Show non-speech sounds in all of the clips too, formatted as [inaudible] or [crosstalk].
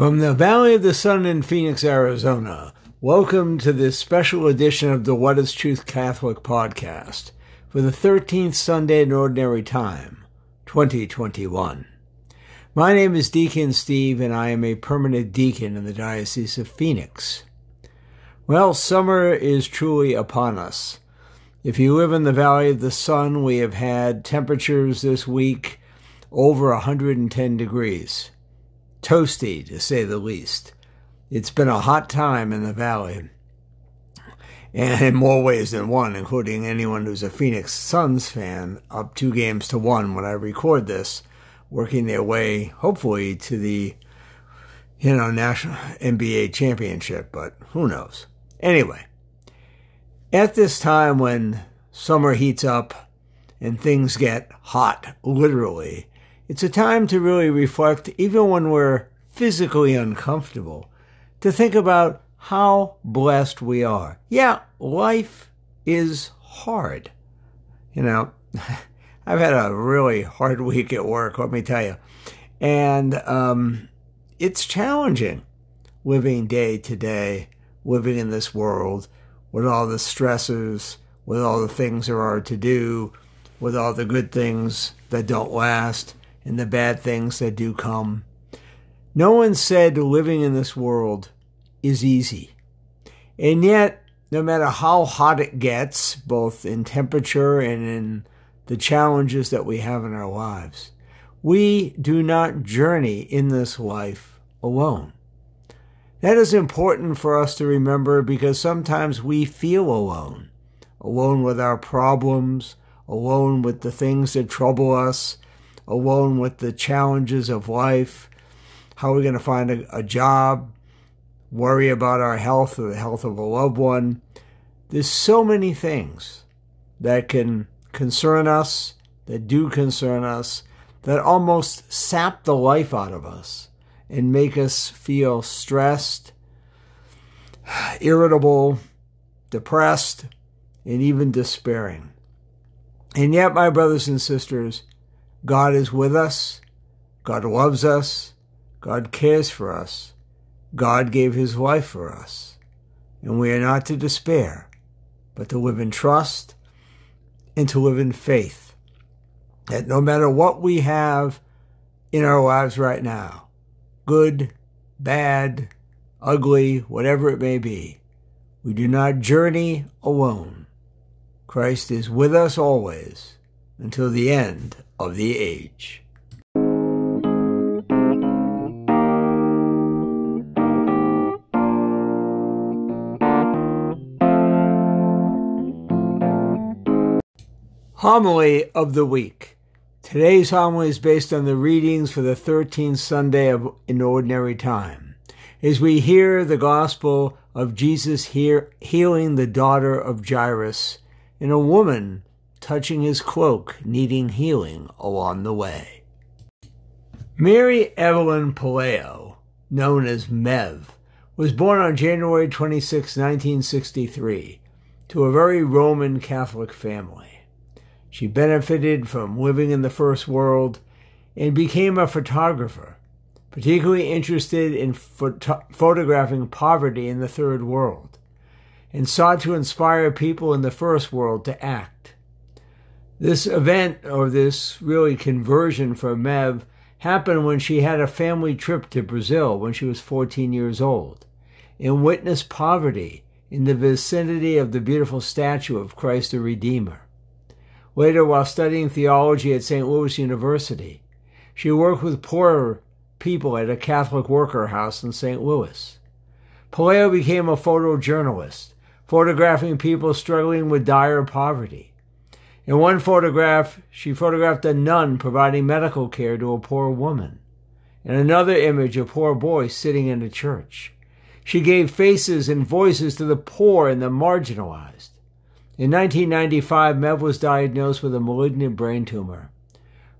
From the Valley of the Sun in Phoenix, Arizona, welcome to this special edition of the What is Truth Catholic podcast for the 13th Sunday in Ordinary Time, 2021. My name is Deacon Steve, and I am a permanent deacon in the Diocese of Phoenix. Well, summer is truly upon us. If you live in the Valley of the Sun, we have had temperatures this week over 110 degrees toasty, to say the least. It's been a hot time in the valley, and in more ways than one, including anyone who's a Phoenix Suns fan, up two games to one when I record this, working their way, hopefully, to the you know national NBA championship, but who knows? Anyway, at this time when summer heats up and things get hot, literally, it's a time to really reflect, even when we're physically uncomfortable, to think about how blessed we are. Yeah, life is hard. You know, [laughs] I've had a really hard [laughs] week at work, let me tell you. And um, it's challenging living day to day, living in this world with all the stresses, with all the things there are to do, with all the good things that don't last and the bad things that do come. No one said living in this world is easy. And yet, no matter how hot it gets, both in temperature and in the challenges that we have in our lives, we do not journey in this life alone. That is important for us to remember because sometimes we feel alone, alone with our problems, alone with the things that trouble us, alone with the challenges of life. How are we going to find a, a job? Worry about our health or the health of a loved one. There's so many things that can concern us, that do concern us, that almost sap the life out of us and make us feel stressed, [sighs] irritable, depressed, and even despairing. And yet, my brothers and sisters, God is with us. God loves us. God cares for us. God gave his life for us. And we are not to despair, but to live in trust and to live in faith. That no matter what we have in our lives right now, good, bad, ugly, whatever it may be, we do not journey alone. Christ is with us always until the end of the age. Homily of the Week. Today's homily is based on the readings for the 13th Sunday of in Ordinary Time. As we hear the gospel of Jesus here healing the daughter of Jairus and a woman touching his cloak, needing healing along the way. Mary Evelyn Puleo, known as Mev, was born on January 26, 1963, to a very Roman Catholic family. She benefited from living in the First World and became a photographer, particularly interested in photo- photographing poverty in the Third World, and sought to inspire people in the First World to act. This event, or this really conversion for Mev, happened when she had a family trip to Brazil when she was 14 years old and witnessed poverty in the vicinity of the beautiful statue of Christ the Redeemer. Later, while studying theology at St. Louis University, she worked with poorer people at a Catholic worker house in St. Louis. Puleo became a photojournalist, photographing people struggling with dire poverty. In one photograph, she photographed a nun providing medical care to a poor woman. In another image, a poor boy sitting in a church. She gave faces and voices to the poor and the marginalized. In 1995, Mev was diagnosed with a malignant brain tumor.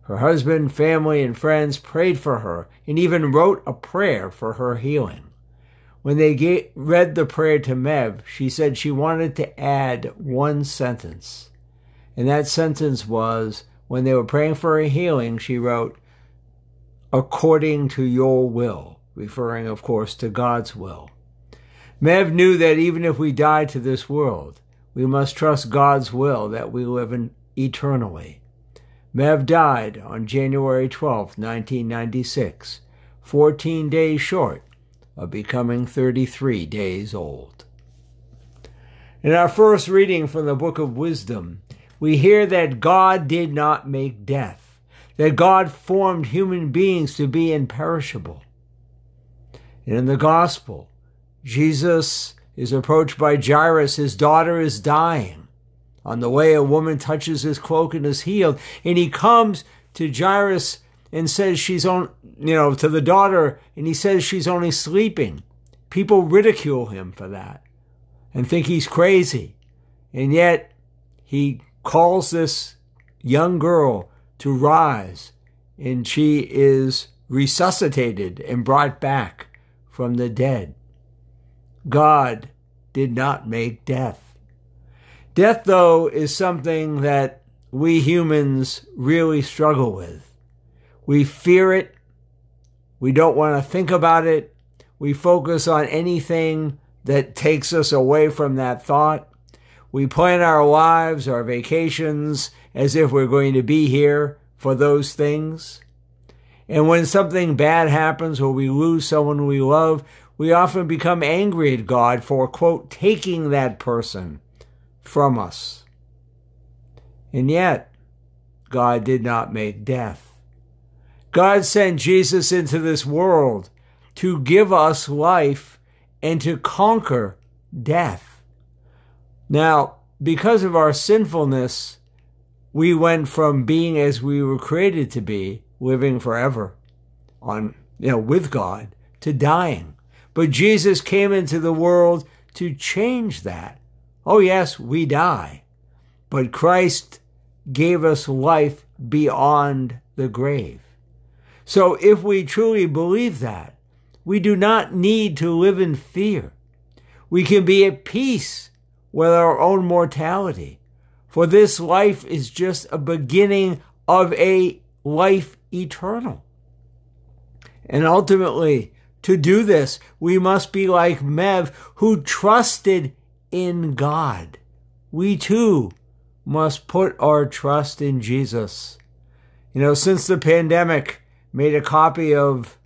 Her husband, family, and friends prayed for her and even wrote a prayer for her healing. When they read the prayer to Mev, she said she wanted to add one sentence. And that sentence was when they were praying for her healing, she wrote, according to your will. referring, of course, to God's will. Mev knew that even if we die to this world, we must trust God's will that we live in eternally. Mev died on January 12, 1996, 14 days short of becoming 33 days old. In our first reading from the book of Wisdom, we hear that God did not make death, that God formed human beings to be imperishable. And in the gospel, Jesus is approached by Jairus. His daughter is dying. On the way, a woman touches his cloak and is healed. And he comes to Jairus and says she's on, you know, to the daughter, and he says she's only sleeping. People ridicule him for that and think he's crazy. And yet he calls this young girl to rise, and she is resuscitated and brought back from the dead. God did not make death. Death, though, is something that we humans really struggle with. We fear it. We don't want to think about it. We focus on anything that takes us away from that thought. We plan our lives, our vacations, as if we're going to be here for those things. And when something bad happens or we lose someone we love, we often become angry at God for, quote, taking that person from us. And yet, God did not make death. God sent Jesus into this world to give us life and to conquer death. Now, because of our sinfulness, we went from being as we were created to be, living forever on, you know, with God, to dying. But Jesus came into the world to change that. Oh, yes, we die, but Christ gave us life beyond the grave. So if we truly believe that, we do not need to live in fear. We can be at peace with our own mortality. For this life is just a beginning of a life eternal. And ultimately, to do this, we must be like Mev, who trusted in God. We too must put our trust in Jesus. You know, since the pandemic made a copy of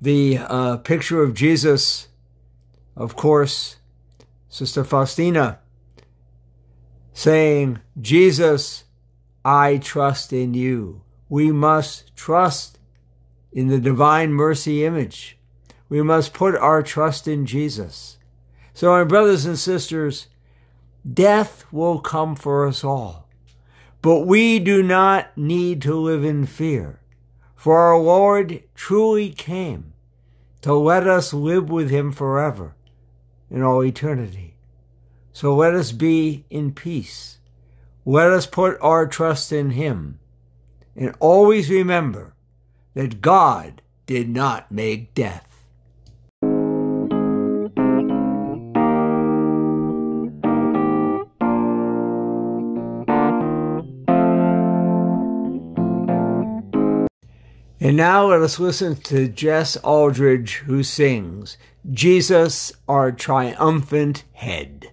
the uh, picture of Jesus, of course, Sister Faustina saying, Jesus, I trust in you. We must trust in the divine mercy image. We must put our trust in Jesus. So, my brothers and sisters, death will come for us all. But we do not need to live in fear, for our Lord truly came to let us live with him forever in all eternity. So let us be in peace. Let us put our trust in him. And always remember that God did not make death. And now let us listen to Jess Aldridge, who sings, Jesus, our triumphant head.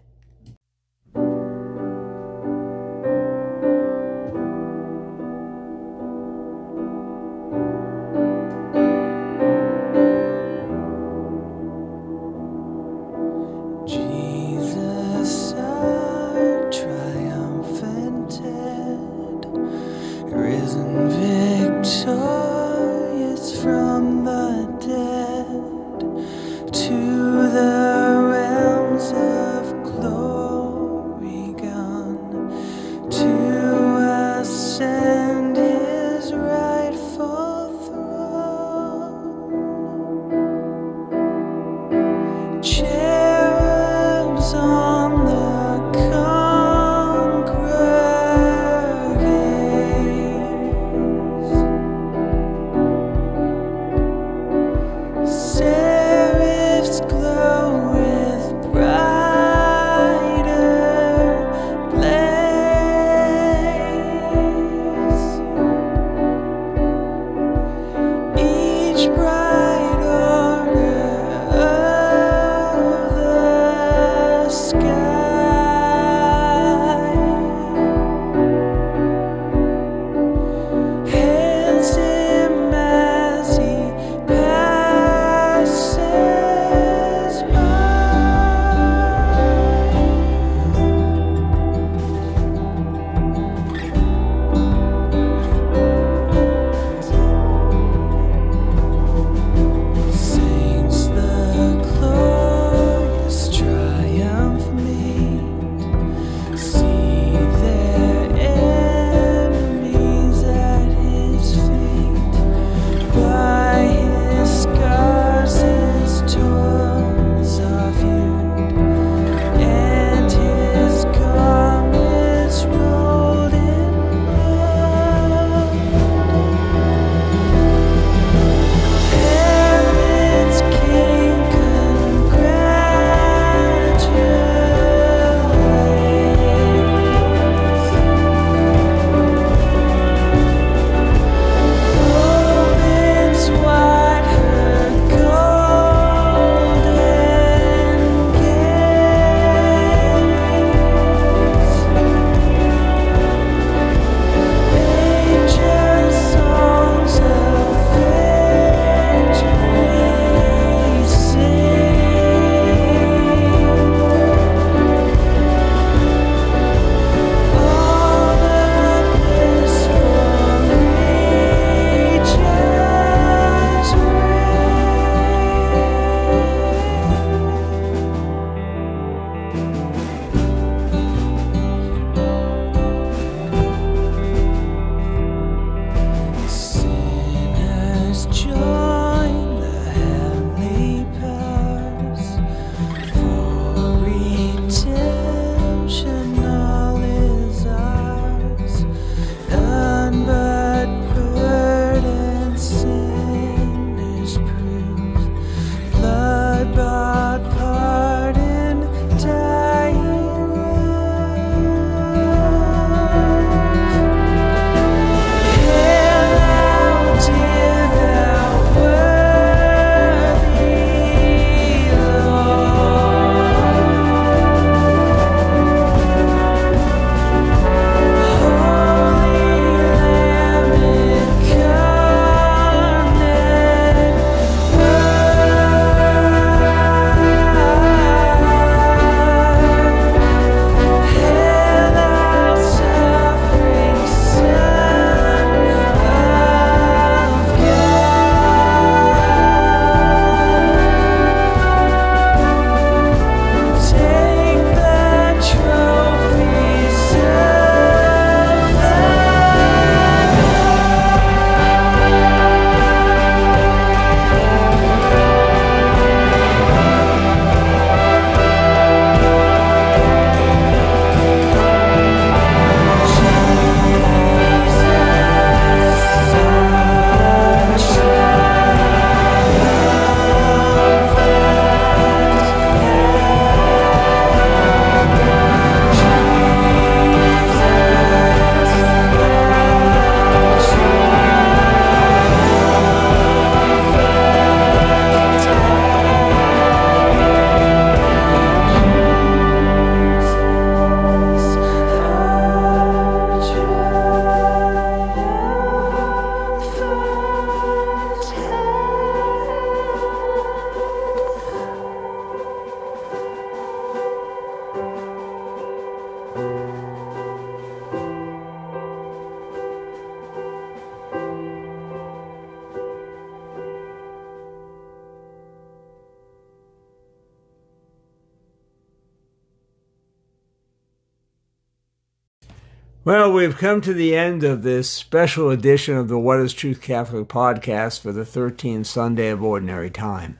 Well, we've come to the end of this special edition of the What is Truth Catholic podcast for the 13th Sunday of Ordinary Time.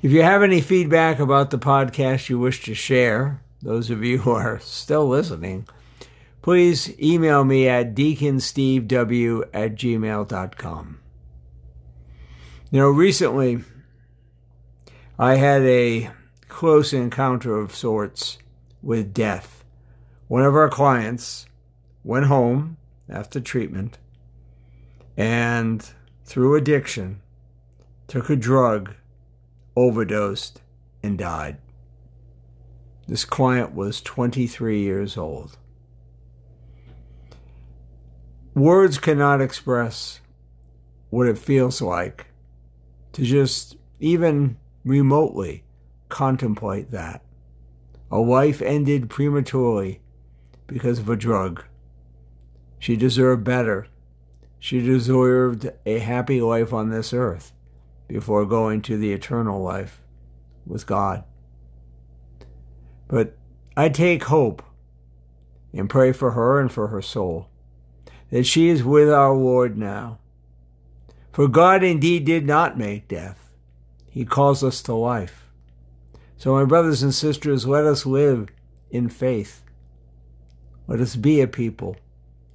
If you have any feedback about the podcast you wish to share, those of you who are still listening, please email me at deaconstevew at gmail.com. You know, recently I had a close encounter of sorts with death. One of our clients went home after treatment and, through addiction, took a drug, overdosed, and died. This client was 23 years old. Words cannot express what it feels like to just even remotely contemplate that. A life ended prematurely because of a drug. She deserved better. She deserved a happy life on this earth before going to the eternal life with God. But I take hope and pray for her and for her soul that she is with our Lord now. For God indeed did not make death, He calls us to life. So, my brothers and sisters, let us live in faith. Let us be a people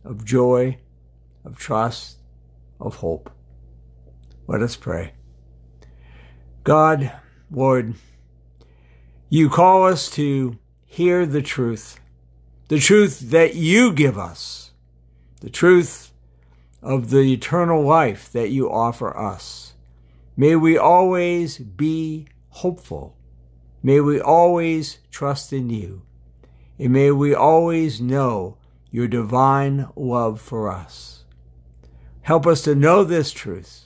of joy, of trust, of hope. Let us pray. God, Lord, you call us to hear the truth, the truth that you give us, the truth of the eternal life that you offer us. May we always be hopeful May we always trust in you, and may we always know your divine love for us. Help us to know this truth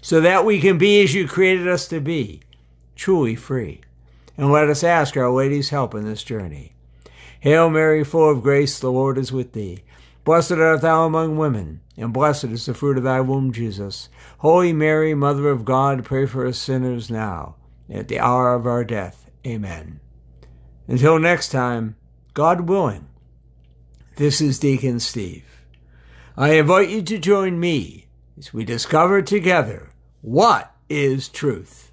so that we can be as you created us to be, truly free. And let us ask Our Lady's help in this journey. Hail Mary, full of grace, the Lord is with thee. Blessed art thou among women, and blessed is the fruit of thy womb, Jesus. Holy Mary, Mother of God, pray for us sinners now, and at the hour of our death. Amen. Until next time, God willing, this is Deacon Steve. I invite you to join me as we discover together what is truth.